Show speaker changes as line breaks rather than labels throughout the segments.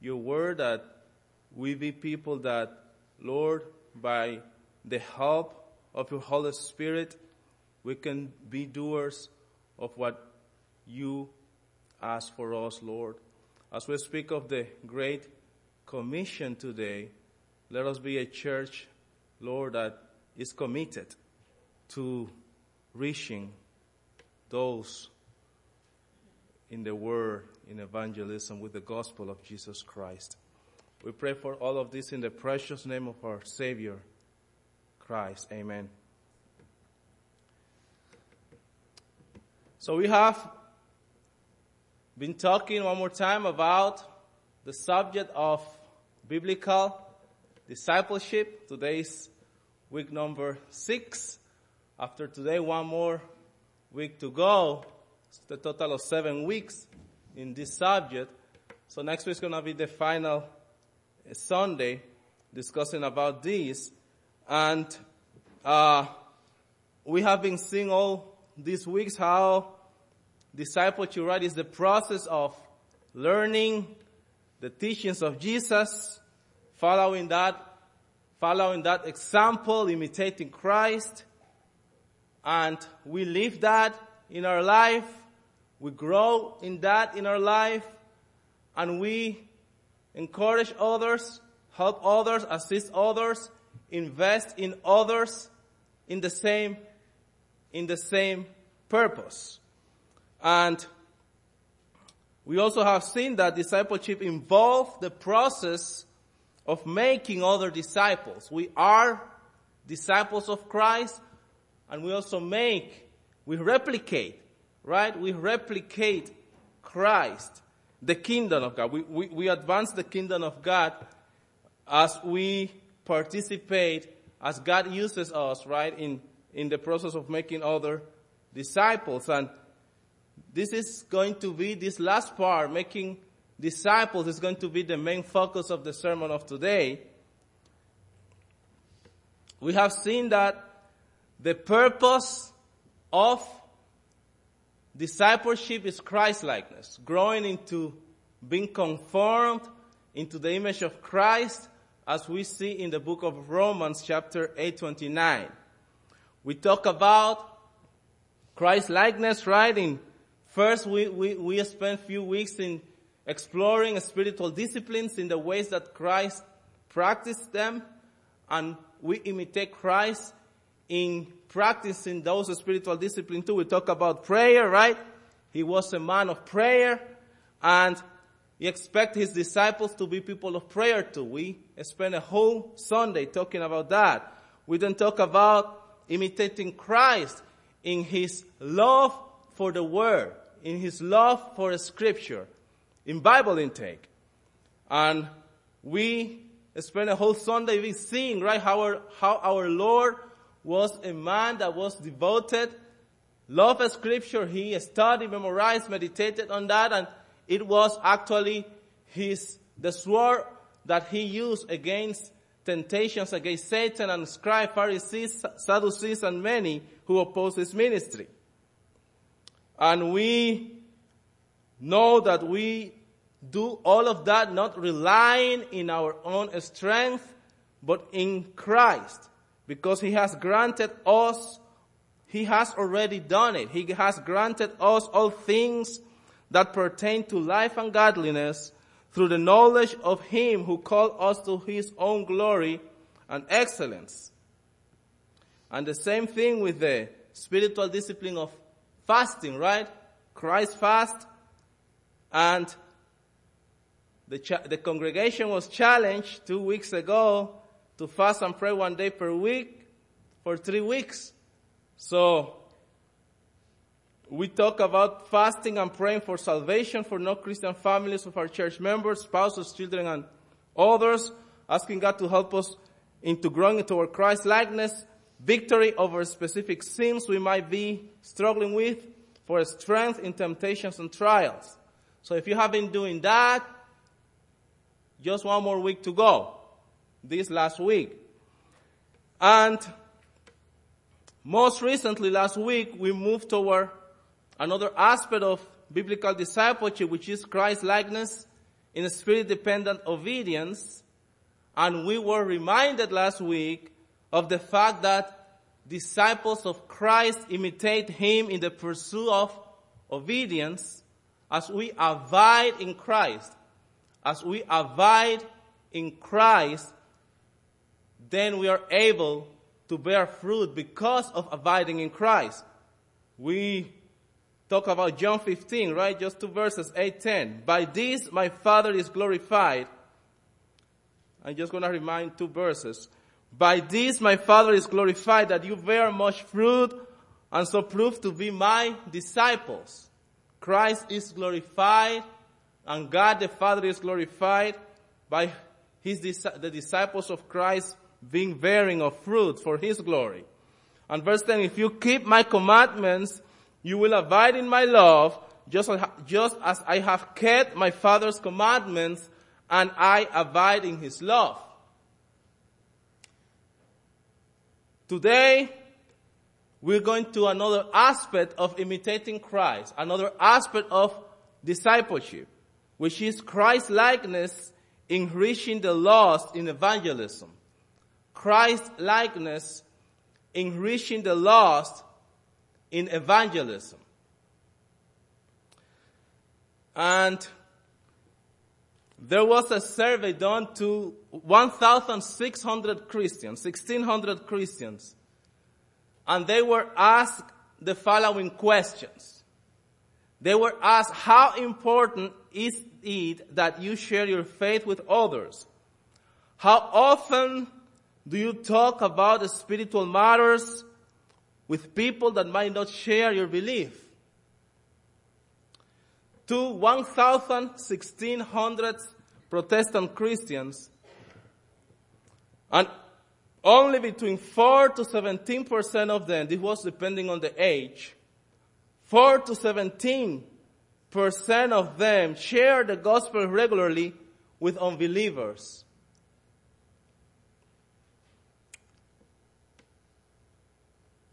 your word that we be people that, Lord, by the help of your Holy Spirit, we can be doers of what you ask for us, Lord. As we speak of the Great Commission today, let us be a church, Lord, that is committed to reaching those in the Word, in evangelism, with the gospel of Jesus Christ. We pray for all of this in the precious name of our Savior, Christ. Amen. So we have been talking one more time about the subject of biblical discipleship. Today's week number six. After today, one more week to go. It's the total of seven weeks in this subject. So next week is going to be the final uh, Sunday discussing about this. And uh, we have been seeing all these weeks how discipleship, right, is the process of learning the teachings of Jesus, following that, following that example, imitating Christ, and we live that in our life. We grow in that in our life and we encourage others, help others, assist others, invest in others in the same, in the same purpose. And we also have seen that discipleship involves the process of making other disciples. We are disciples of Christ and we also make, we replicate, right? We replicate Christ, the kingdom of God. We, we, we advance the kingdom of God as we participate, as God uses us, right, in, in the process of making other disciples. And this is going to be, this last part, making disciples is going to be the main focus of the sermon of today. We have seen that the purpose of discipleship is Christ-likeness, growing into being conformed into the image of Christ as we see in the book of Romans chapter 829. We talk about Christ-likeness, right? In first we, we, we spent few weeks in exploring spiritual disciplines in the ways that Christ practiced them and we imitate Christ in practicing those spiritual disciplines too. We talk about prayer, right? He was a man of prayer and he expect his disciples to be people of prayer too. We spent a whole Sunday talking about that. We then talk about imitating Christ in his love for the word, in his love for scripture, in Bible intake. And we spent a whole Sunday seeing, right, how our, how our Lord was a man that was devoted, loved scripture. He studied, memorized, meditated on that, and it was actually his, the sword that he used against temptations against Satan and scribes, Pharisees, Sadducees, and many who opposed his ministry. And we know that we do all of that not relying in our own strength, but in Christ because he has granted us, he has already done it. He has granted us all things that pertain to life and godliness through the knowledge of him who called us to his own glory and excellence. And the same thing with the spiritual discipline of fasting, right? Christ fast and the, the congregation was challenged two weeks ago to fast and pray one day per week for three weeks. So, we talk about fasting and praying for salvation for non-Christian families of our church members, spouses, children, and others, asking God to help us into growing our Christ likeness, victory over specific sins we might be struggling with, for strength in temptations and trials. So if you have been doing that, just one more week to go this last week. And most recently, last week, we moved toward another aspect of biblical discipleship, which is Christ likeness in spirit dependent obedience. And we were reminded last week of the fact that disciples of Christ imitate him in the pursuit of obedience as we abide in Christ. As we abide in Christ, then we are able to bear fruit because of abiding in Christ. We talk about John 15, right? Just two verses, 8, 10. By this my Father is glorified. I'm just going to remind two verses. By this my Father is glorified that you bear much fruit and so prove to be my disciples. Christ is glorified and God the Father is glorified by his, the disciples of Christ being bearing of fruit for his glory. And verse 10, if you keep my commandments, you will abide in my love, just, just as I have kept my Father's commandments and I abide in his love. Today, we're going to another aspect of imitating Christ, another aspect of discipleship, which is Christ likeness in reaching the lost in evangelism. Christ likeness in reaching the lost in evangelism. And there was a survey done to 1,600 Christians, 1,600 Christians, and they were asked the following questions. They were asked, how important is it that you share your faith with others? How often do you talk about the spiritual matters with people that might not share your belief? To 1,1600 Protestant Christians, and only between 4 to 17% of them, this was depending on the age, 4 to 17% of them share the gospel regularly with unbelievers.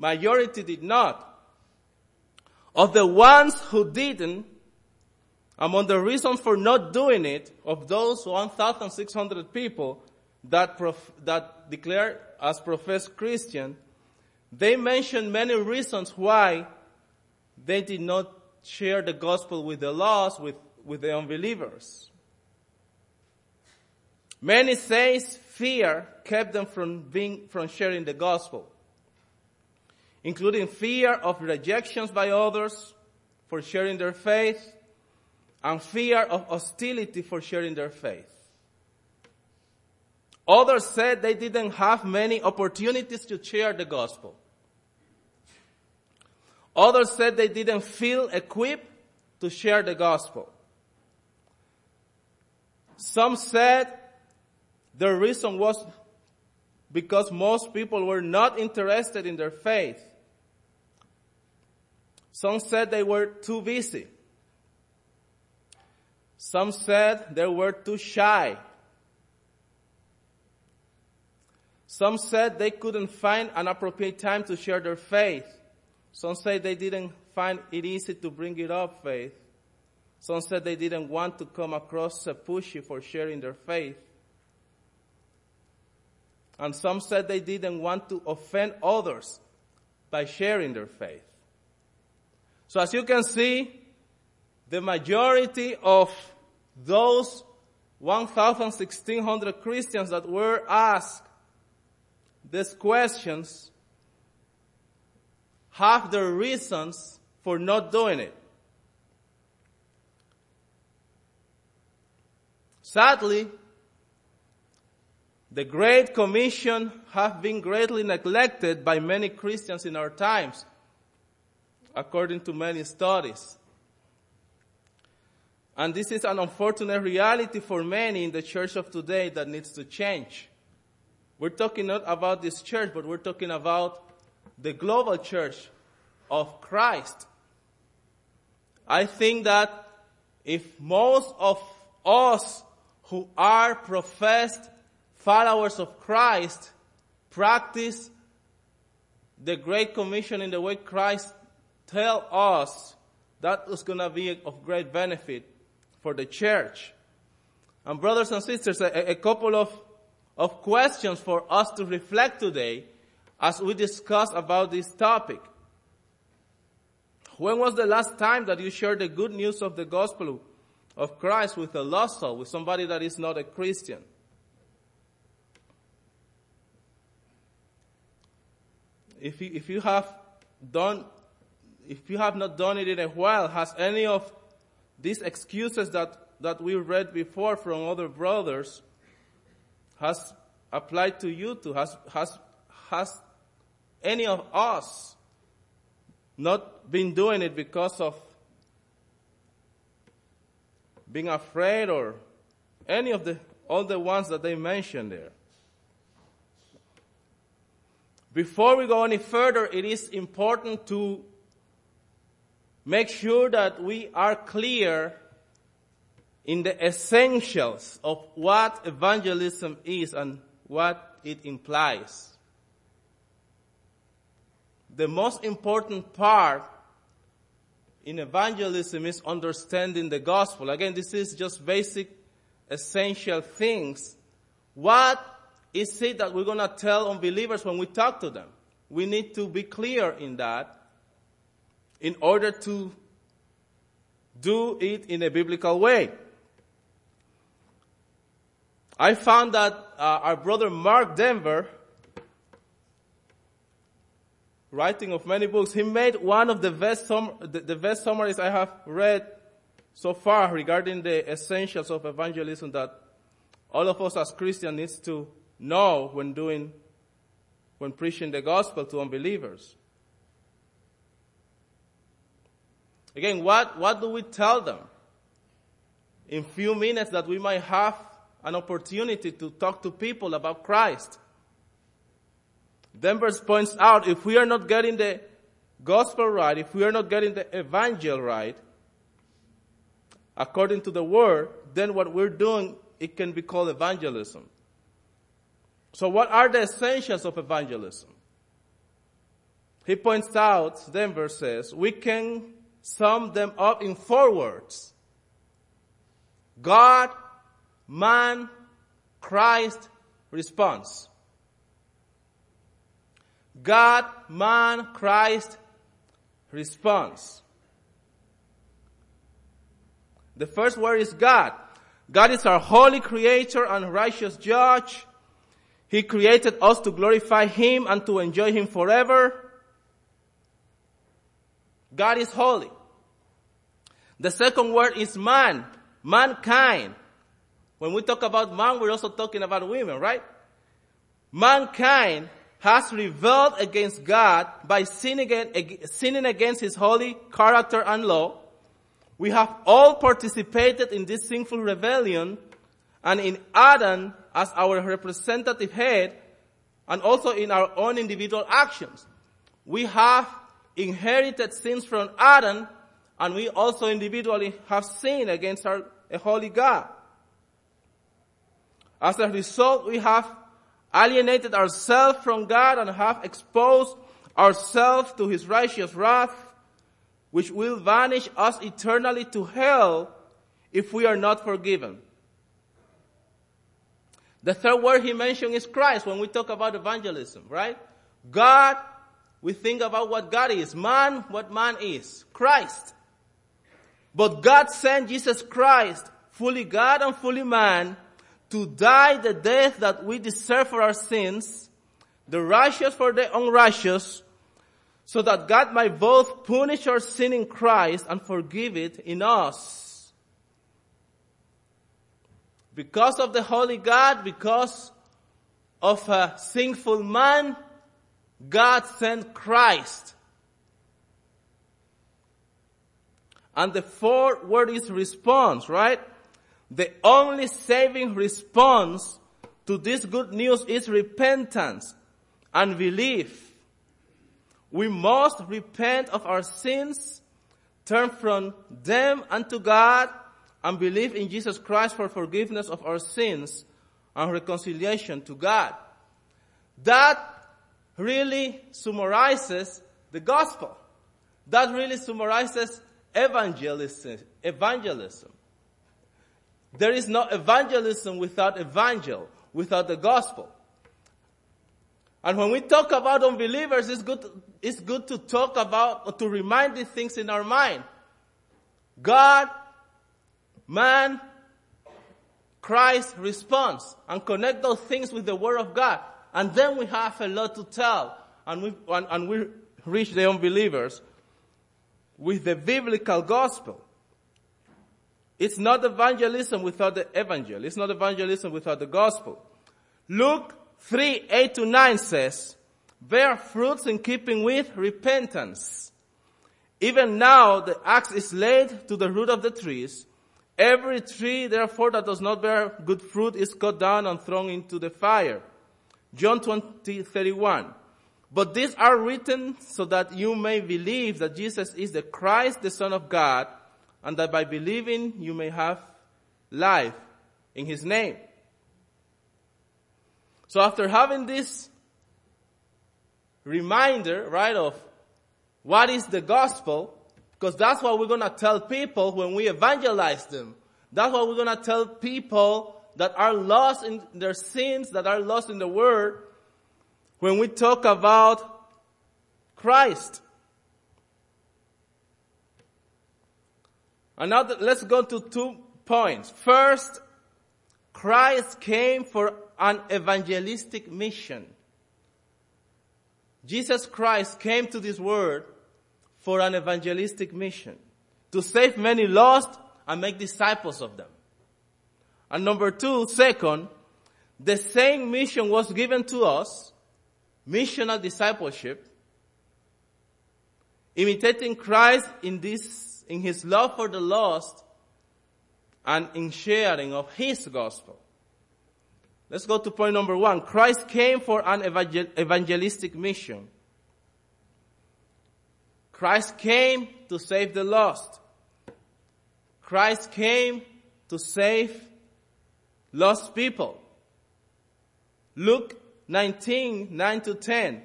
Majority did not. Of the ones who didn't, among the reasons for not doing it, of those 1,600 people that, prof- that declare as professed Christian, they mentioned many reasons why they did not share the gospel with the lost, with, with the unbelievers. Many says fear kept them from being, from sharing the gospel including fear of rejections by others for sharing their faith and fear of hostility for sharing their faith. Others said they didn't have many opportunities to share the gospel. Others said they didn't feel equipped to share the gospel. Some said the reason was because most people were not interested in their faith some said they were too busy. Some said they were too shy. Some said they couldn't find an appropriate time to share their faith. Some said they didn't find it easy to bring it up faith. Some said they didn't want to come across pushy for sharing their faith. And some said they didn't want to offend others by sharing their faith. So as you can see, the majority of those 1,1600 Christians that were asked these questions have their reasons for not doing it. Sadly, the Great Commission have been greatly neglected by many Christians in our times according to many studies. And this is an unfortunate reality for many in the church of today that needs to change. We're talking not about this church, but we're talking about the global church of Christ. I think that if most of us who are professed followers of Christ practice the Great Commission in the way Christ tell us that is going to be of great benefit for the church. And brothers and sisters, a, a couple of, of questions for us to reflect today as we discuss about this topic. When was the last time that you shared the good news of the gospel of Christ with a lost soul, with somebody that is not a Christian? If you, if you have done, if you have not done it in a while, has any of these excuses that, that we read before from other brothers has applied to you too? Has, has, has any of us not been doing it because of being afraid or any of the, all the ones that they mentioned there? Before we go any further, it is important to make sure that we are clear in the essentials of what evangelism is and what it implies. The most important part in evangelism is understanding the gospel. Again, this is just basic, essential things. What is it that we're going to tell unbelievers when we talk to them? We need to be clear in that in order to do it in a biblical way. I found that uh, our brother Mark Dever, writing of many books, he made one of the best, sum- the, the best summaries I have read so far regarding the essentials of evangelism that all of us as Christians needs to know when doing, when preaching the gospel to unbelievers. Again, what, what do we tell them? In few minutes that we might have an opportunity to talk to people about Christ. Dever points out if we are not getting the gospel right, if we are not getting the evangel right, according to the word, then what we're doing, it can be called evangelism. So what are the essentials of evangelism? He points out, Dever says, we can sum them up in four words. God, man, Christ, response. God, man, Christ, response. The first word is God. God is our holy creator and righteous judge. He created us to glorify Him and to enjoy Him forever. God is holy. The second word is man, mankind. When we talk about man, we're also talking about women, right? Mankind has rebelled against God by sinning against His holy character and law. We have all participated in this sinful rebellion and in Adam as our representative head and also in our own individual actions. We have inherited sins from Adam, and we also individually have sinned against our a holy God. As a result, we have alienated ourselves from God and have exposed ourselves to His righteous wrath, which will vanish us eternally to hell if we are not forgiven. The third word he mentioned is Christ when we talk about evangelism, right? God we think about what God is. Man, what man is. Christ. But God sent Jesus Christ, fully God and fully man, to die the death that we deserve for our sins, the righteous for the unrighteous, so that God might both punish our sin in Christ and forgive it in us. Because of the Holy God, because of a sinful man, God sent Christ. And the fourth word is response, right? The only saving response to this good news is repentance and belief. We must repent of our sins, turn from them unto God, and believe in Jesus Christ for forgiveness of our sins and reconciliation to God. That really summarizes the gospel. That really summarizes evangelism. evangelism. There is no evangelism without evangel, without the gospel. And when we talk about unbelievers, it's good, it's good to talk about, or to remind these things in our mind. God, man, Christ responds and connect those things with the Word of God. And then we have a lot to tell. And we, and, and we reach the unbelievers with the biblical gospel. It's not evangelism without the evangel. It's not evangelism without the gospel. Luke 3, 8 to 9 says, bear fruits in keeping with repentance. Even now the axe is laid to the root of the trees. Every tree therefore that does not bear good fruit is cut down and thrown into the fire. John 20, 31. But these are written so that you may believe that Jesus is the Christ, the Son of God, and that by believing you may have life in His name. So after having this reminder, right, of what is the gospel, because that's what we're gonna tell people when we evangelize them. That's what we're gonna tell people that are lost in their sins, that are lost in the Word, when we talk about Christ. And now let's go to two points. First, Christ came for an evangelistic mission. Jesus Christ came to this world for an evangelistic mission. To save many lost and make disciples of them. And number two, second, the same mission was given to us, missional discipleship, imitating Christ in this, in his love for the lost and in sharing of his gospel. Let's go to point number one. Christ came for an evangelistic mission. Christ came to save the lost. Christ came to save lost people. Luke 19, 9 to 10.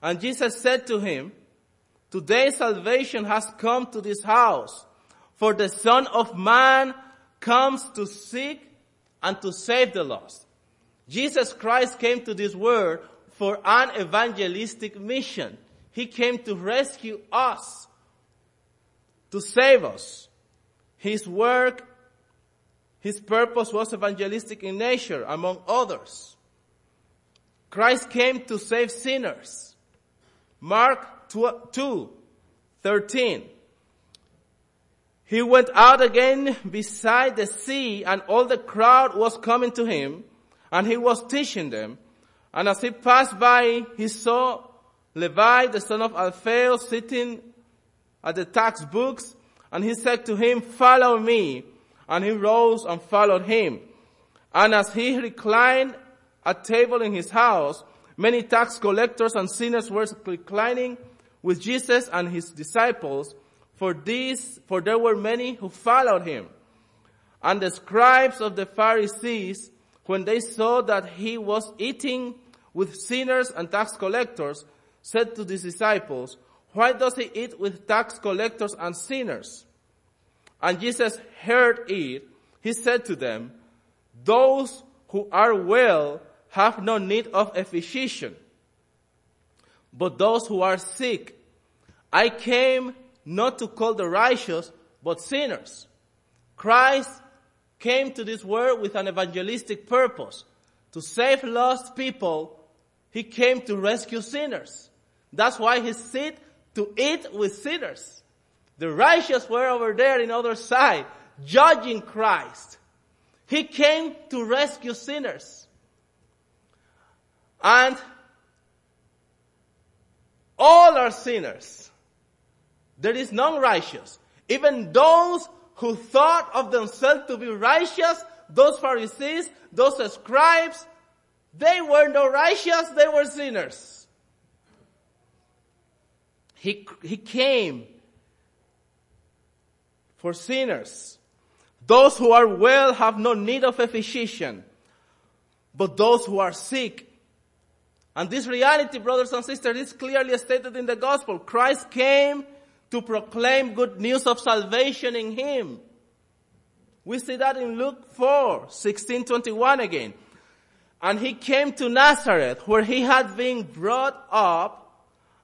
And Jesus said to him, Today salvation has come to this house, for the Son of Man comes to seek and to save the lost. Jesus Christ came to this world for an evangelistic mission. He came to rescue us, to save us. His work his purpose was evangelistic in nature, among others. Christ came to save sinners. Mark 2, 13. He went out again beside the sea and all the crowd was coming to him and he was teaching them. And as he passed by, he saw Levi, the son of Alphaeus, sitting at the tax books and he said to him, follow me and he rose and followed him. And as he reclined at table in his house, many tax collectors and sinners were reclining with Jesus and his disciples. For these, for there were many who followed him. And the scribes of the Pharisees, when they saw that he was eating with sinners and tax collectors, said to his disciples, why does he eat with tax collectors and sinners? And Jesus heard it. He said to them, those who are well have no need of a physician, but those who are sick. I came not to call the righteous, but sinners. Christ came to this world with an evangelistic purpose. To save lost people, He came to rescue sinners. That's why He sit to eat with sinners. The righteous were over there in the other side, judging Christ. He came to rescue sinners. And all are sinners. There is none righteous. Even those who thought of themselves to be righteous, those Pharisees, those scribes, they were no righteous, they were sinners. He, he came for sinners. Those who are well have no need of a physician, but those who are sick. And this reality, brothers and sisters, is clearly stated in the gospel. Christ came to proclaim good news of salvation in Him. We see that in Luke 4, 16, 21 again. And he came to Nazareth where he had been brought up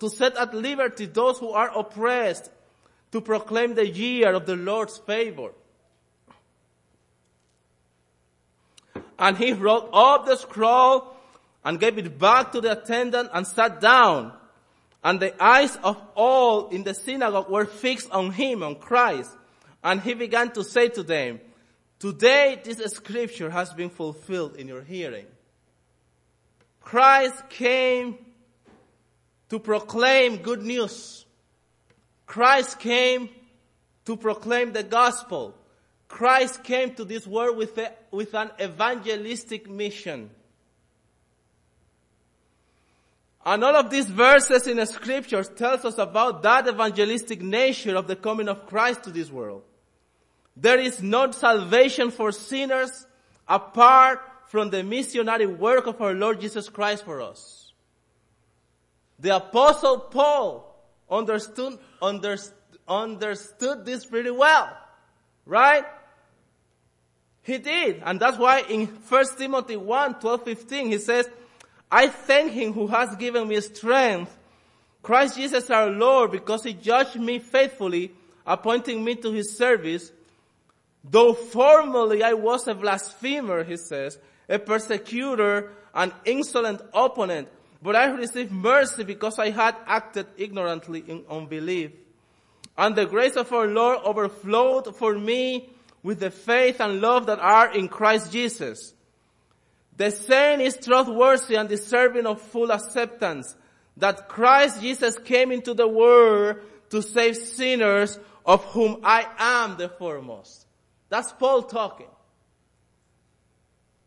to set at liberty those who are oppressed, to proclaim the year of the Lord's favor. And he wrote up the scroll and gave it back to the attendant and sat down. And the eyes of all in the synagogue were fixed on him, on Christ. And he began to say to them, Today this scripture has been fulfilled in your hearing. Christ came to proclaim good news. Christ came to proclaim the gospel. Christ came to this world with, a, with an evangelistic mission. And all of these verses in the scriptures tells us about that evangelistic nature of the coming of Christ to this world. There is no salvation for sinners apart from the missionary work of our Lord Jesus Christ for us. The apostle Paul understood, understood, understood this pretty well. Right? He did. And that's why in 1 Timothy 1, 12, 15, he says, I thank him who has given me strength, Christ Jesus our Lord, because he judged me faithfully, appointing me to his service. Though formerly I was a blasphemer, he says, a persecutor, an insolent opponent, but I received mercy because I had acted ignorantly in unbelief. And the grace of our Lord overflowed for me with the faith and love that are in Christ Jesus. The saying is trustworthy and deserving of full acceptance that Christ Jesus came into the world to save sinners of whom I am the foremost. That's Paul talking.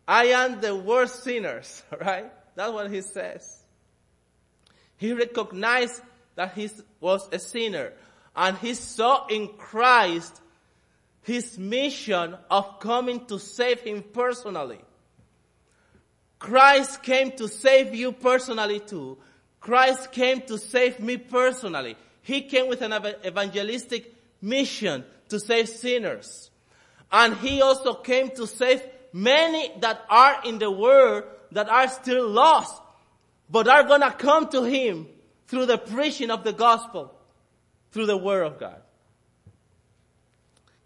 I am the worst sinners, right? That's what he says. He recognized that he was a sinner and he saw in Christ his mission of coming to save him personally. Christ came to save you personally too. Christ came to save me personally. He came with an evangelistic mission to save sinners. And he also came to save many that are in the world that are still lost but are gonna come to Him through the preaching of the gospel, through the Word of God.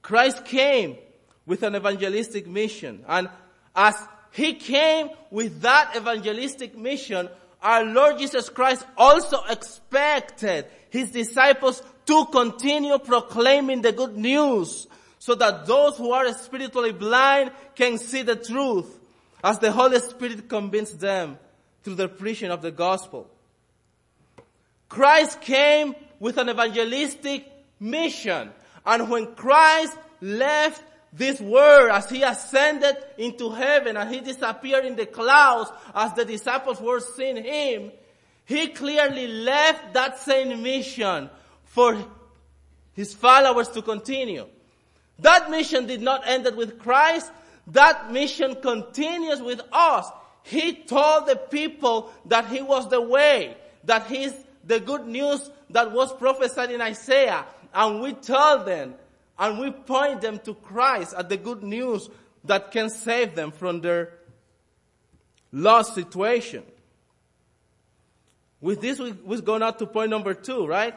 Christ came with an evangelistic mission, and as He came with that evangelistic mission, our Lord Jesus Christ also expected His disciples to continue proclaiming the good news so that those who are spiritually blind can see the truth as the Holy Spirit convinced them through the preaching of the gospel. Christ came with an evangelistic mission. And when Christ left this world as he ascended into heaven and he disappeared in the clouds as the disciples were seeing him, he clearly left that same mission for his followers to continue. That mission did not end with Christ. That mission continues with us. He told the people that he was the way, that he's the good news that was prophesied in Isaiah. And we tell them and we point them to Christ at the good news that can save them from their lost situation. With this, we, we go now to point number two, right?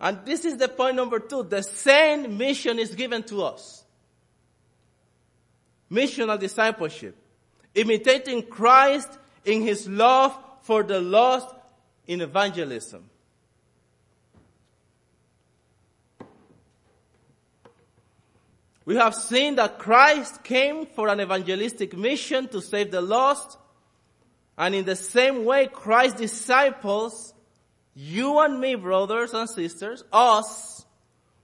And this is the point number two. The same mission is given to us. Missional discipleship imitating Christ in his love for the lost in evangelism. We have seen that Christ came for an evangelistic mission to save the lost. And in the same way, Christ's disciples, you and me, brothers and sisters, us,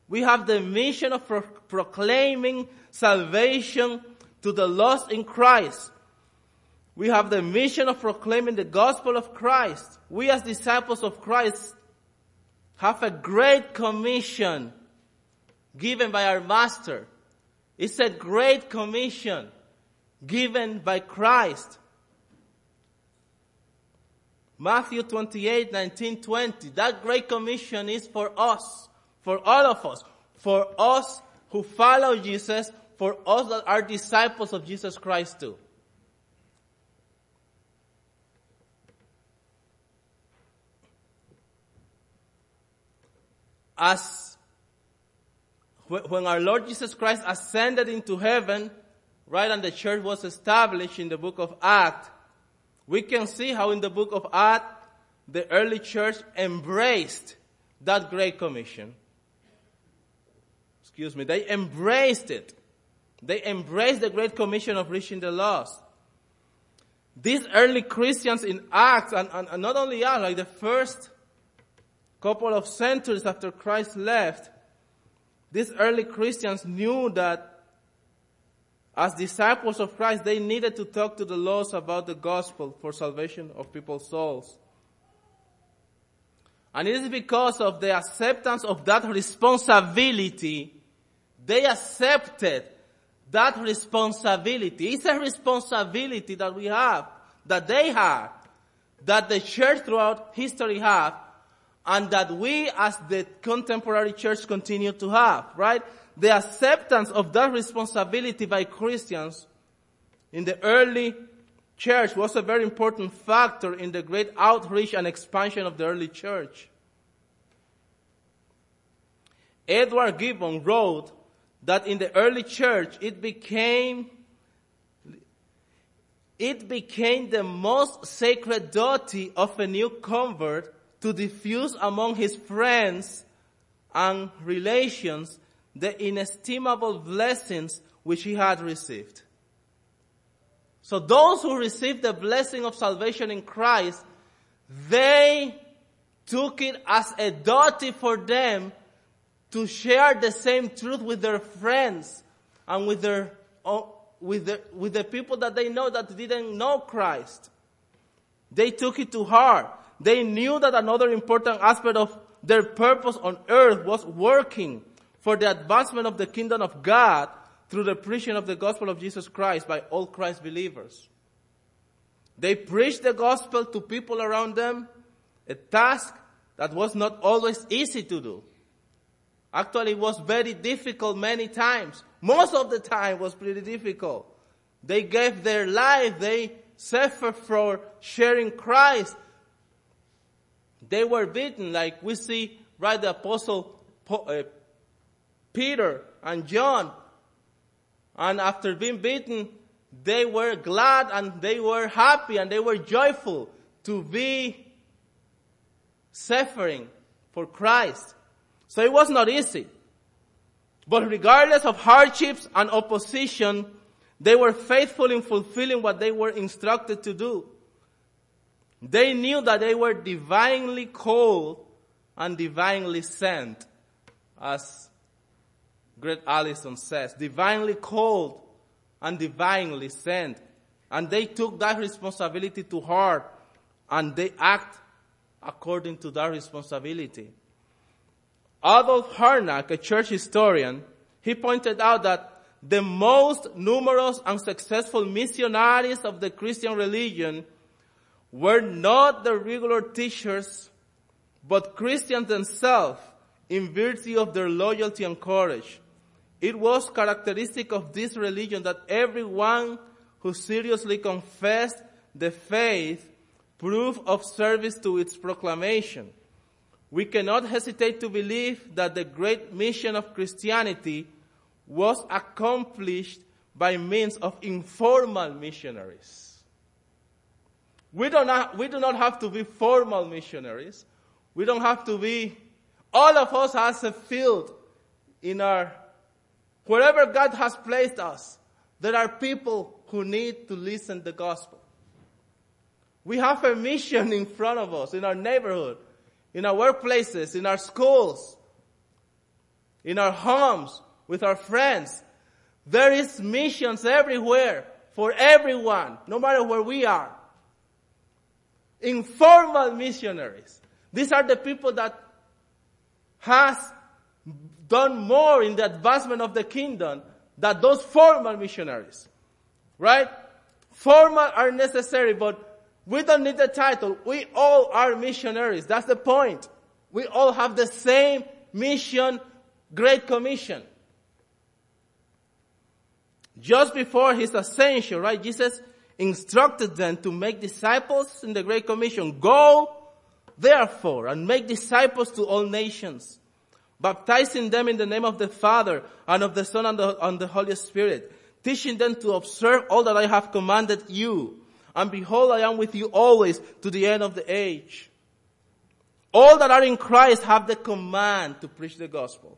We have the mission of pro- proclaiming salvation to the lost in Christ. We have the mission of proclaiming the gospel of Christ. We as disciples of Christ have a great commission given by our master. It's a great commission given by Christ. Matthew 28, 19, 20. That great commission is for us, for all of us, for us who follow Jesus, for us that are disciples of Jesus Christ too. As when our Lord Jesus Christ ascended into heaven, right, and the church was established in the book of Acts, we can see how in the book of Acts, the early church embraced that great commission. Excuse me, they embraced it. They embraced the great commission of reaching the lost. These early Christians in Acts, and, and, and not only Acts, like the first couple of centuries after Christ left, these early Christians knew that as disciples of Christ, they needed to talk to the lost about the gospel for salvation of people's souls. And it is because of the acceptance of that responsibility, they accepted that responsibility. It's a responsibility that we have, that they have, that the church throughout history have, and that we as the contemporary church continue to have, right? the acceptance of that responsibility by Christians in the early church was a very important factor in the great outreach and expansion of the early church. Edward Gibbon wrote that in the early church it became it became the most sacred duty of a new convert to diffuse among his friends and relations the inestimable blessings which he had received. So those who received the blessing of salvation in Christ, they took it as a duty for them to share the same truth with their friends and with their with the, with the people that they know that didn't know Christ. They took it to heart. They knew that another important aspect of their purpose on earth was working for the advancement of the kingdom of God through the preaching of the gospel of Jesus Christ by all Christ believers. They preached the gospel to people around them, a task that was not always easy to do. Actually, it was very difficult many times. Most of the time was pretty difficult. They gave their life, they suffered for sharing Christ. They were beaten, like we see right the apostle uh, Peter and John. And after being beaten, they were glad and they were happy and they were joyful to be suffering for Christ. So it was not easy. But regardless of hardships and opposition, they were faithful in fulfilling what they were instructed to do. They knew that they were divinely called and divinely sent, as Gregg Allison says, divinely called and divinely sent. And they took that responsibility to heart and they act according to that responsibility. Adolf Harnack, a church historian, he pointed out that the most numerous and successful missionaries of the Christian religion were not the regular teachers, but Christians themselves in virtue of their loyalty and courage. It was characteristic of this religion that everyone who seriously confessed the faith proved of service to its proclamation. We cannot hesitate to believe that the great mission of Christianity was accomplished by means of informal missionaries. We, do not, we do not have to be formal missionaries. We don't have to be, all of us has a field in our Wherever God has placed us, there are people who need to listen the gospel. We have a mission in front of us, in our neighborhood, in our workplaces, in our schools. in our homes, with our friends. There is missions everywhere for everyone, no matter where we are. Informal missionaries. These are the people that has done more in the advancement of the kingdom than those formal missionaries. Right? Formal are necessary, but we don't need the title. We all are missionaries. That's the point. We all have the same mission, Great Commission. Just before his ascension, right, Jesus instructed them to make disciples in the Great Commission. Go, therefore, and make disciples to all nations, baptizing them in the name of the Father and of the Son and the, and the Holy Spirit, teaching them to observe all that I have commanded you. And behold, I am with you always to the end of the age. All that are in Christ have the command to preach the gospel,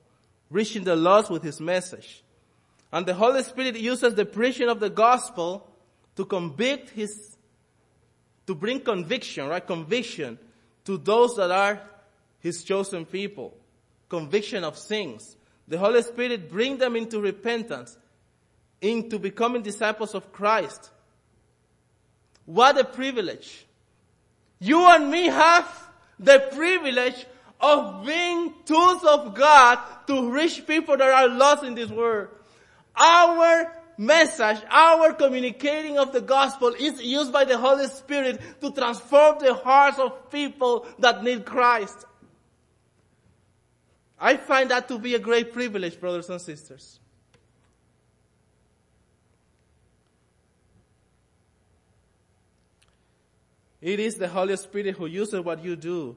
reaching the lost with his message. And the Holy Spirit uses the preaching of the gospel to convict his, to bring conviction, right? Conviction to those that are his chosen people. Conviction of sins. The Holy Spirit bring them into repentance, into becoming disciples of Christ. What a privilege. You and me have the privilege of being tools of God to reach people that are lost in this world. Our message, our communicating of the gospel is used by the Holy Spirit to transform the hearts of people that need Christ. I find that to be a great privilege, brothers and sisters. It is the Holy Spirit who uses what you do.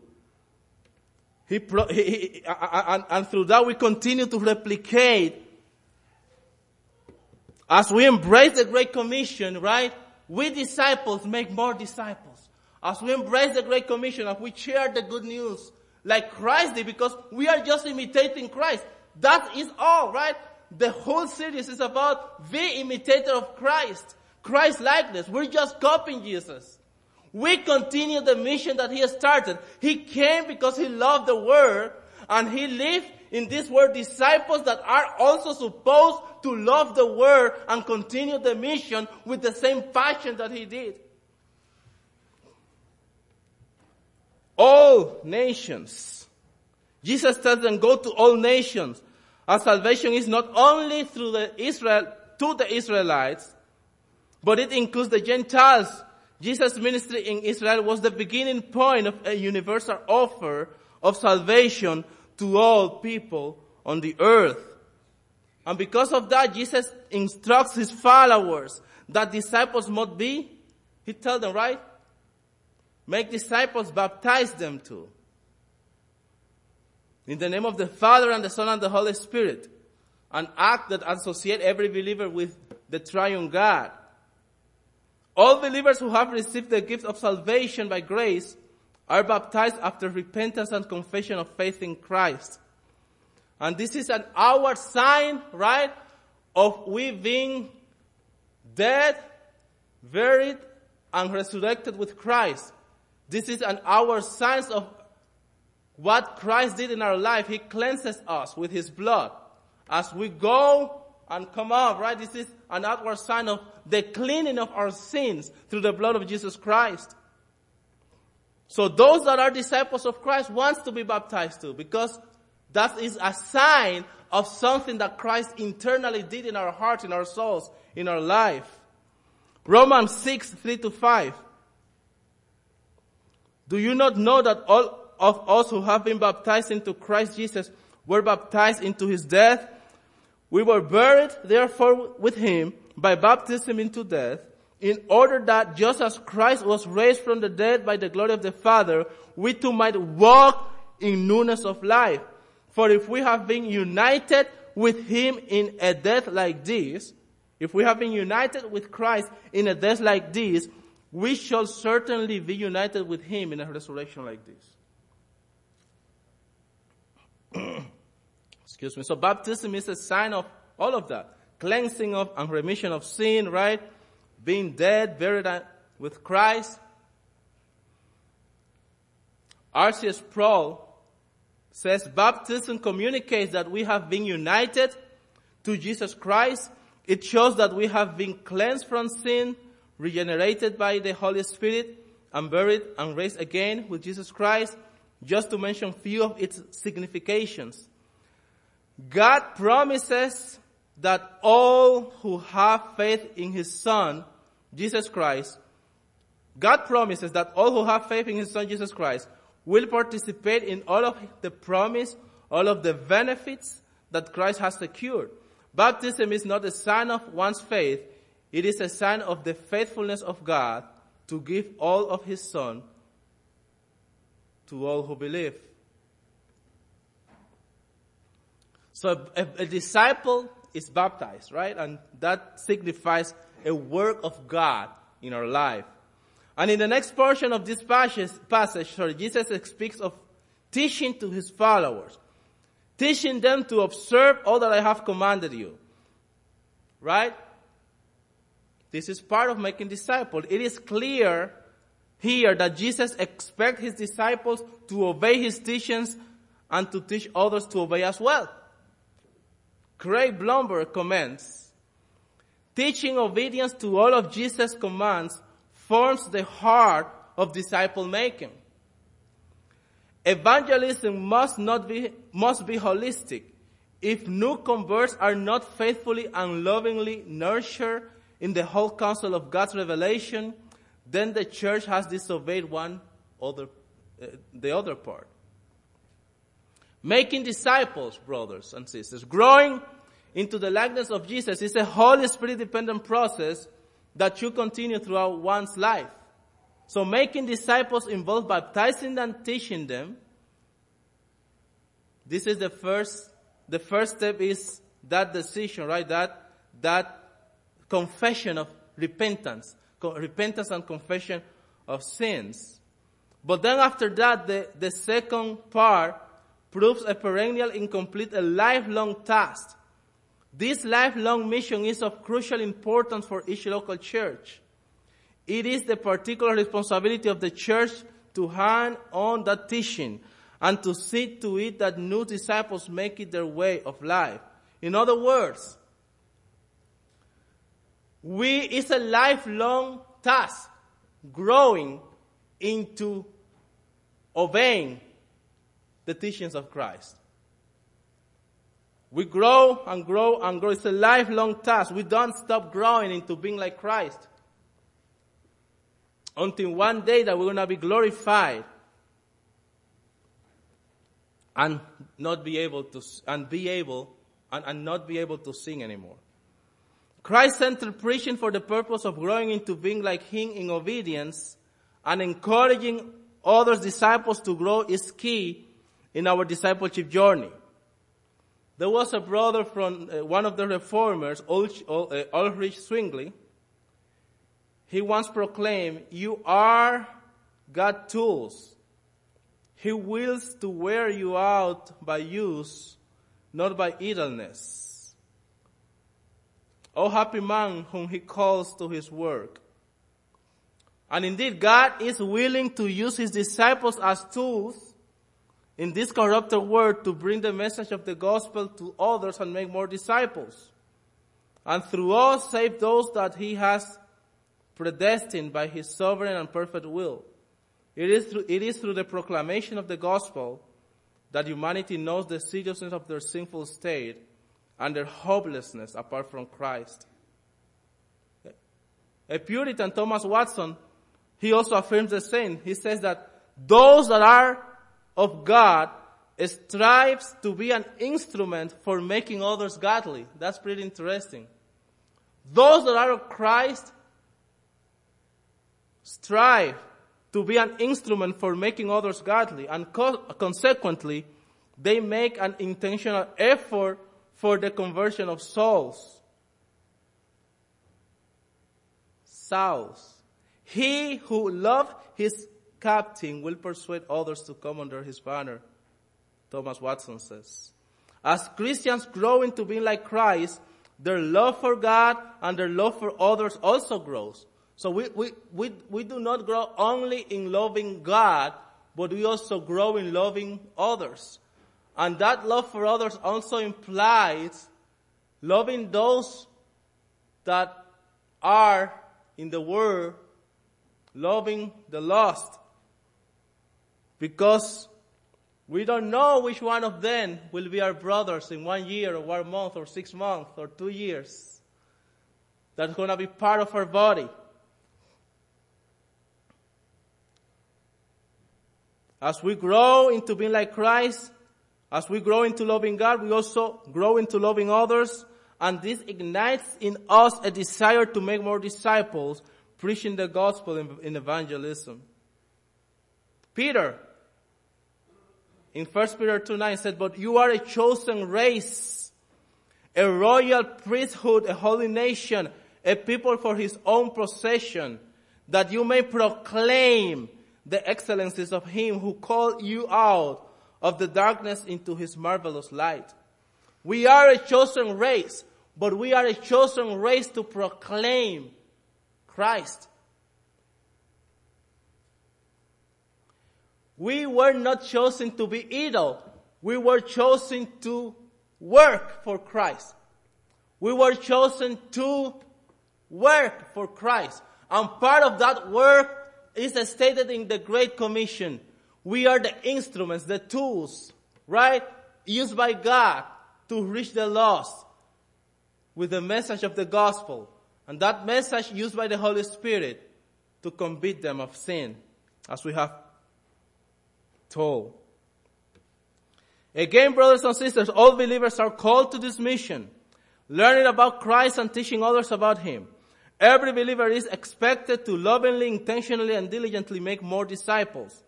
He, he, he and, and through that we continue to replicate as we embrace the Great Commission, right? We disciples make more disciples. As we embrace the Great Commission, as we share the good news, like Christ did, because we are just imitating Christ. That is all, right? The whole series is about the imitator of Christ. Christ likeness. We're just copying Jesus. We continue the mission that he started. He came because he loved the world and he lived in this world disciples that are also supposed to love the word and continue the mission with the same passion that he did. All nations. Jesus tells them go to all nations. Our salvation is not only through the Israel, to the Israelites, but it includes the Gentiles. Jesus' ministry in Israel was the beginning point of a universal offer of salvation to all people on the earth. And because of that, Jesus instructs his followers that disciples must be, he tells them, right? Make disciples, baptize them too. In the name of the Father and the Son and the Holy Spirit. An act that associate every believer with the triune God. All believers who have received the gift of salvation by grace are baptized after repentance and confession of faith in Christ. And this is an outward sign, right, of we being dead, buried, and resurrected with Christ. This is an outward sign of what Christ did in our life. He cleanses us with His blood. As we go and come out, right, this is an outward sign of the cleaning of our sins through the blood of Jesus Christ. So those that are disciples of Christ wants to be baptized too because that is a sign of something that Christ internally did in our hearts, in our souls, in our life. Romans 6, 3 to 5. Do you not know that all of us who have been baptized into Christ Jesus were baptized into his death? We were buried therefore with him by baptism into death in order that just as Christ was raised from the dead by the glory of the Father, we too might walk in newness of life. For if we have been united with Him in a death like this, if we have been united with Christ in a death like this, we shall certainly be united with Him in a resurrection like this. Excuse me. So baptism is a sign of all of that. Cleansing of and remission of sin, right? Being dead, buried with Christ. R.C. Sproul says baptism communicates that we have been united to Jesus Christ. It shows that we have been cleansed from sin, regenerated by the Holy Spirit, and buried and raised again with Jesus Christ, just to mention few of its significations. God promises that all who have faith in His Son, Jesus Christ, God promises that all who have faith in His Son, Jesus Christ, will participate in all of the promise, all of the benefits that Christ has secured. Baptism is not a sign of one's faith, it is a sign of the faithfulness of God to give all of His Son to all who believe. So a, a, disciple is baptized, right? And that signifies a work of God in our life. And in the next portion of this passage, passage sorry, Jesus speaks of teaching to his followers, teaching them to observe all that I have commanded you. Right? This is part of making disciples. It is clear here that Jesus expects his disciples to obey his teachings and to teach others to obey as well. Craig Blomberg comments, teaching obedience to all of Jesus' commands forms the heart of disciple making. Evangelism must not be, must be holistic. If new converts are not faithfully and lovingly nurtured in the whole counsel of God's revelation, then the church has disobeyed one other, uh, the other part. Making disciples, brothers and sisters, growing into the likeness of Jesus is a Holy Spirit dependent process that should continue throughout one's life. So making disciples involves baptizing and teaching them. This is the first, the first step is that decision, right? That, that confession of repentance, repentance and confession of sins. But then after that, the, the second part proves a perennial, incomplete, a lifelong task. This lifelong mission is of crucial importance for each local church. It is the particular responsibility of the church to hand on that teaching and to see to it that new disciples make it their way of life. In other words, we, it's a lifelong task growing into obeying the teachings of Christ. We grow and grow and grow. It's a lifelong task. We don't stop growing into being like Christ. Until one day that we're going to be glorified and not be able to, and be able, and, and not be able to sing anymore. Christ-centered preaching for the purpose of growing into being like Him in obedience and encouraging others disciples to grow is key in our discipleship journey. There was a brother from uh, one of the reformers, Ulrich, uh, Ulrich Zwingli. He once proclaimed, you are God's tools. He wills to wear you out by use, not by idleness. O happy man whom he calls to his work. And indeed, God is willing to use his disciples as tools in this corrupted world to bring the message of the gospel to others and make more disciples. And through us save those that he has predestined by his sovereign and perfect will. It is through, it is through the proclamation of the gospel that humanity knows the seriousness of their sinful state and their hopelessness apart from Christ. A Puritan, Thomas Watson, he also affirms the same. He says that those that are of God strives to be an instrument for making others godly. That's pretty interesting. Those that are of Christ strive to be an instrument for making others godly and co- consequently they make an intentional effort for the conversion of souls. Souls. He who loved his captain will persuade others to come under his banner, Thomas Watson says. As Christians grow into being like Christ, their love for God and their love for others also grows. So we, we, we, we do not grow only in loving God, but we also grow in loving others. And that love for others also implies loving those that are in the world, loving the lost. Because we don't know which one of them will be our brothers in one year or one month or six months or two years. That's going to be part of our body. As we grow into being like Christ, as we grow into loving God, we also grow into loving others, and this ignites in us a desire to make more disciples, preaching the gospel in, evangelism. Peter, in 1 Peter 2 9 said, but you are a chosen race, a royal priesthood, a holy nation, a people for his own possession, that you may proclaim the excellencies of him who called you out of the darkness into his marvelous light. We are a chosen race, but we are a chosen race to proclaim Christ. We were not chosen to be idle. We were chosen to work for Christ. We were chosen to work for Christ. And part of that work is stated in the Great Commission. We are the instruments, the tools, right? Used by God to reach the lost with the message of the gospel. And that message used by the Holy Spirit to convict them of sin, as we have told. Again, brothers and sisters, all believers are called to this mission, learning about Christ and teaching others about Him. Every believer is expected to lovingly, intentionally, and diligently make more disciples.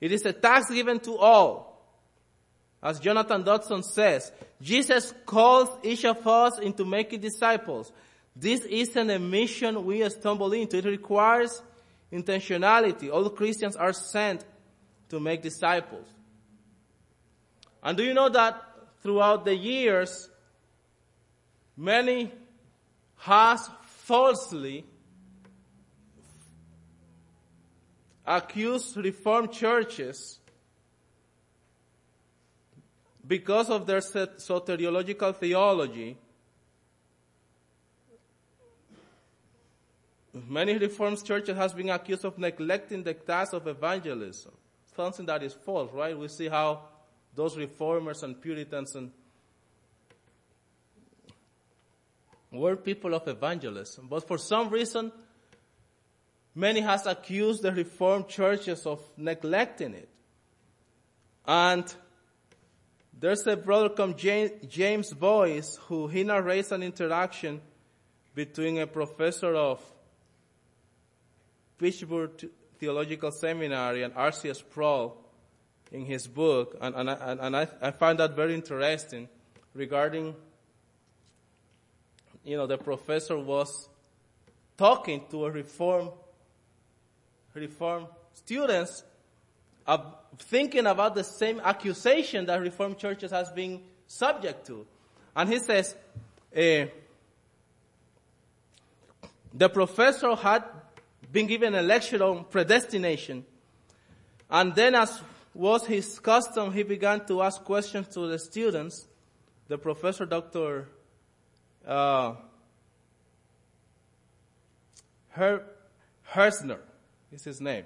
It is a task given to all. As Jonathan Dodson says, Jesus calls each of us into making disciples. This isn't a mission we stumble into. It requires intentionality. All Christians are sent to make disciples. And do you know that throughout the years, many has falsely accused Reformed churches because of their soteriological theology. Many Reformed churches has been accused of neglecting the task of evangelism. Something that is false, right? We see how those reformers and Puritans and were people of evangelism. But for some reason, many has accused the Reformed churches of neglecting it. And there's a brother called James Boice who he narrates an interaction between a professor of Pittsburgh Theological Seminary and R.C. Sproul in his book, and, and, I, and I, I find that very interesting regarding you know, the professor was talking to a reform, reform students, uh, thinking about the same accusation that reformed churches has been subject to. And he says, uh, the professor had been given a lecture on predestination. And then as was his custom, he began to ask questions to the students. The professor, Dr uh, Her, Herzner is his name.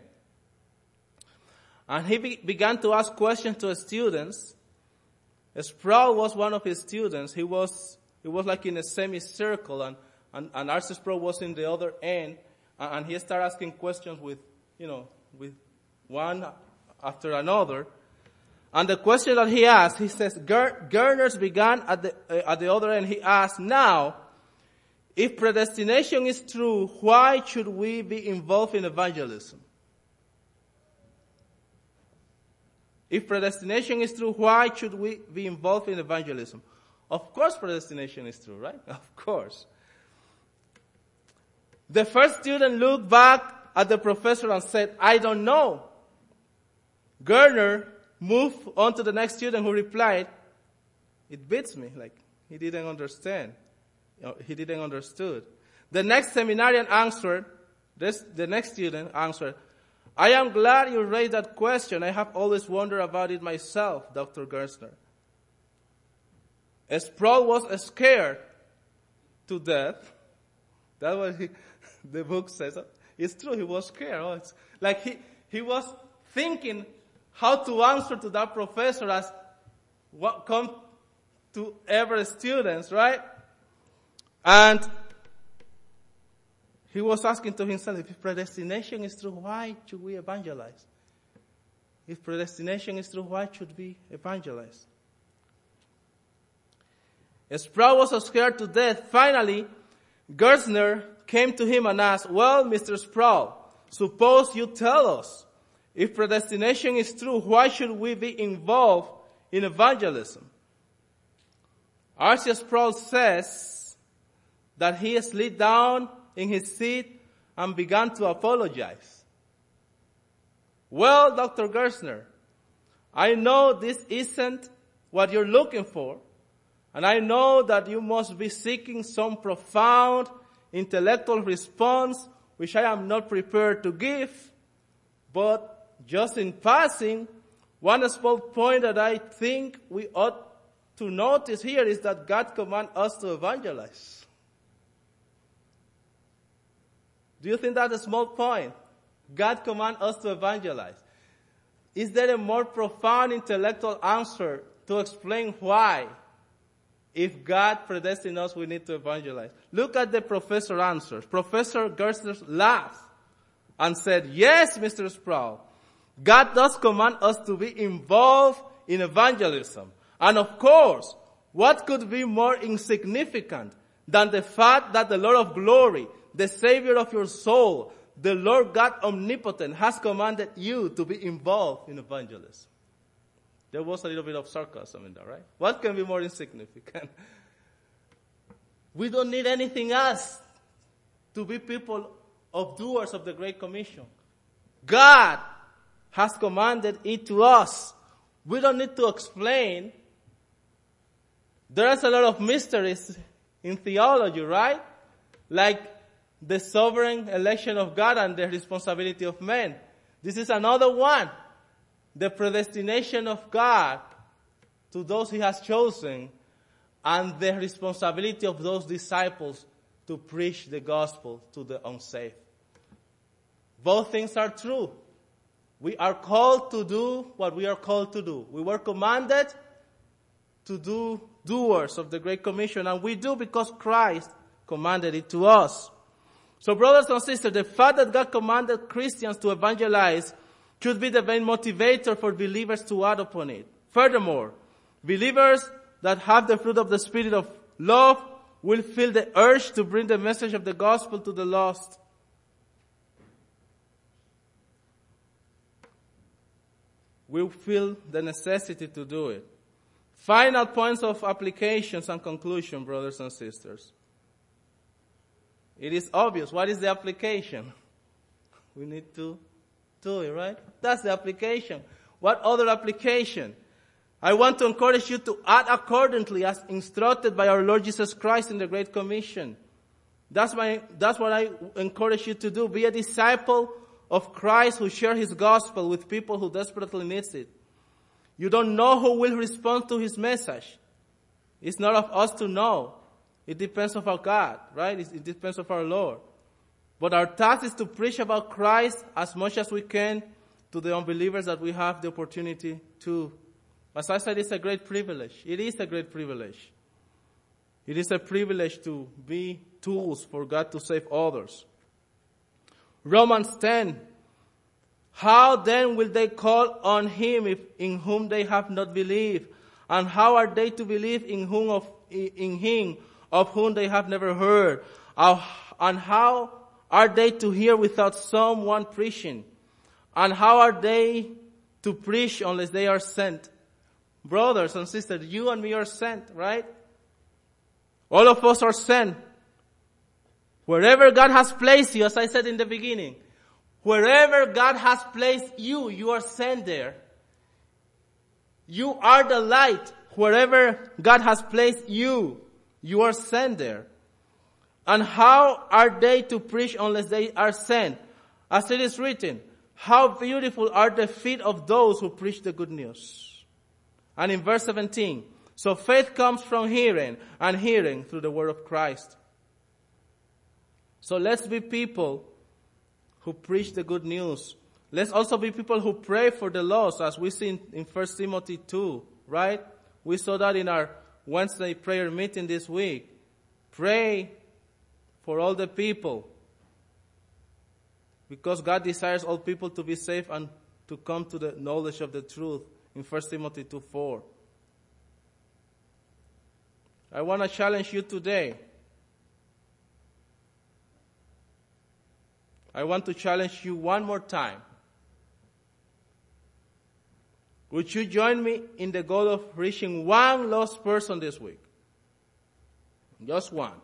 And he be, began to ask questions to his students. Sproul was one of his students. He was, he was like in a semicircle and, and, and R.C. Sproul was in the other end. And, he started asking questions with, you know, with one after another. And the question that he asked, he says, Gerstner began at the, uh, at the other end. He asked, now, if predestination is true, why should we be involved in evangelism? If predestination is true, why should we be involved in evangelism? Of course predestination is true, right? Of course. The first student looked back at the professor and said, I don't know. Gerstner moved on to the next student who replied, it beats me. Like, he didn't understand. He didn't understood. The next seminarian answered, this, the next student answered, I am glad you raised that question. I have always wondered about it myself, Dr. Gerstner. Sproul was scared to death. That's what he, the book says. It's true, he was scared. Oh, like he, he was thinking how to answer to that professor as what come to every students, right? And he was asking to himself, if predestination is true, why should we evangelize? If predestination is true, why should we evangelize? Sproul was scared to death. Finally, Gerstner came to him and asked, well, Mr. Sproul, suppose you tell us, if predestination is true, why should we be involved in evangelism? R.C. Sproul says that he slid down in his seat and began to apologize. Well, Dr. Gerstner, I know this isn't what you're looking for, and I know that you must be seeking some profound intellectual response which I am not prepared to give, but just in passing, one small point that I think we ought to notice here is that God commands us to evangelize. Do you think that's a small point? God commands us to evangelize. Is there a more profound intellectual answer to explain why if God predestined us, we need to evangelize. Look at the professor answers. Professor Gerstner laughed and said, yes, Mr. Sproul, God does command us to be involved in evangelism. And of course, what could be more insignificant than the fact that the Lord of glory, the Savior of your soul, the Lord God omnipotent has commanded you to be involved in evangelism. There was a little bit of sarcasm in there, right? What can be more insignificant? We don't need anything else to be people of doers of the Great Commission. God has commanded it to us. We don't need to explain. There's a lot of mysteries in theology, right? Like the sovereign election of God and the responsibility of men. This is another one the predestination of God to those he has chosen and the responsibility of those disciples to preach the gospel to the unsaved. Both things are true. We are called to do what we are called to do. We were commanded to do doers of the Great Commission and we do because Christ commanded it to us. So brothers and sisters, the fact that God commanded Christians to evangelize should be the main motivator for believers to act upon it. Furthermore, believers that have the fruit of the Spirit of love will feel the urge to bring the message of the gospel to the lost. Will feel the necessity to do it. Final points of applications and conclusion, brothers and sisters. It is obvious. What is the application? We need to do it, right? That's the application. What other application? I want to encourage you to act accordingly as instructed by our Lord Jesus Christ in the Great Commission. That's my, that's what I encourage you to do. Be a disciple of Christ who share his gospel with people who desperately needs it. You don't know who will respond to his message. It's not of us to know. It depends of our God, right? It depends of our Lord. But our task is to preach about Christ as much as we can to the unbelievers that we have the opportunity to. As I said, it's a great privilege. It is a great privilege. It is a privilege to be tools for God to save others. Romans 10. How then will they call on him if, in whom they have not believed? And how are they to believe in whom of, in him of whom they have never heard? And how are they to hear without someone preaching? And how are they to preach unless they are sent? Brothers and sisters, you and me are sent, right? All of us are sent. Wherever God has placed you, as I said in the beginning, wherever God has placed you, you are sent there. You are the light. Wherever God has placed you, you are sent there. And how are they to preach unless they are sent? As it is written, how beautiful are the feet of those who preach the good news. And in verse 17, So faith comes from hearing and hearing through the word of Christ. So let's be people who preach the good news. Let's also be people who pray for the lost as we see in, in 1 Timothy 2, right? We saw that in our Wednesday prayer meeting this week. Pray for all the people. Because God desires all people to be safe and to come to the knowledge of the truth in 1 Timothy 2 4. I want to challenge you today. I want to challenge you one more time. Would you join me in the goal of reaching one lost person this week? Just one.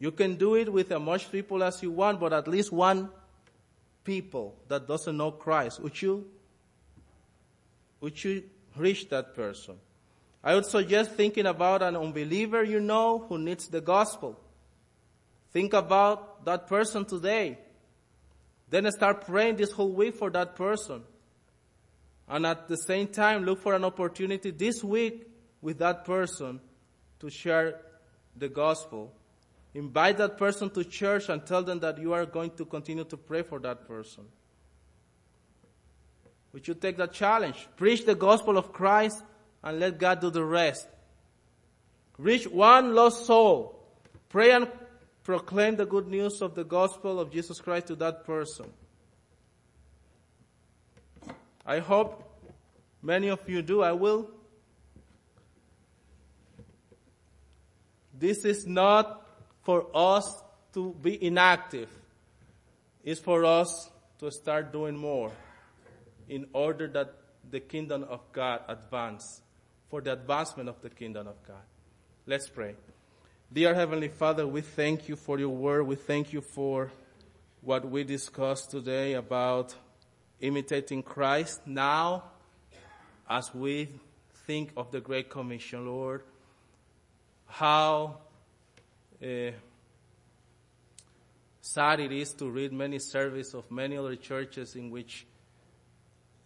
You can do it with as much people as you want, but at least one people that doesn't know Christ. Would you, would you reach that person? I would suggest thinking about an unbeliever you know who needs the gospel. Think about that person today. Then start praying this whole week for that person. And at the same time, look for an opportunity this week with that person to share the gospel. Invite that person to church and tell them that you are going to continue to pray for that person. Would you take that challenge? Preach the gospel of Christ and let God do the rest. Reach one lost soul. Pray and proclaim the good news of the gospel of Jesus Christ to that person. I hope many of you do. I will. This is not for us to be inactive. It's for us to start doing more in order that the kingdom of God advance, for the advancement of the kingdom of God. Let's pray. Dear Heavenly Father, we thank you for your word. We thank you for what we discussed today about imitating Christ now as we think of the Great Commission, Lord, how uh, sad it is to read many surveys of many other churches in which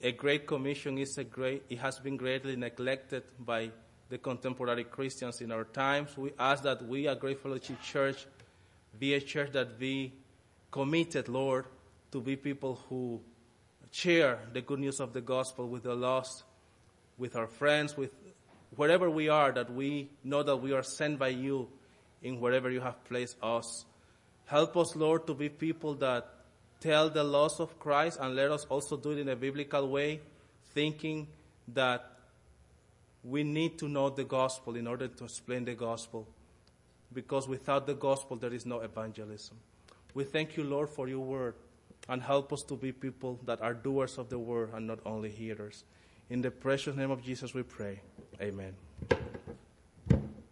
a Great Commission is a great, it has been greatly neglected by the contemporary Christians in our times. We ask that we, a Great Fellowship Church, be a church that be committed, Lord, to be people who share the good news of the gospel with the lost, with our friends, with wherever we are, that we know that we are sent by you in wherever you have placed us. Help us, Lord, to be people that tell the laws of Christ and let us also do it in a biblical way, thinking that we need to know the gospel in order to explain the gospel. Because without the gospel, there is no evangelism. We thank you, Lord, for your word and help us to be people that are doers of the word and not only hearers. In the precious name of Jesus we pray. Amen.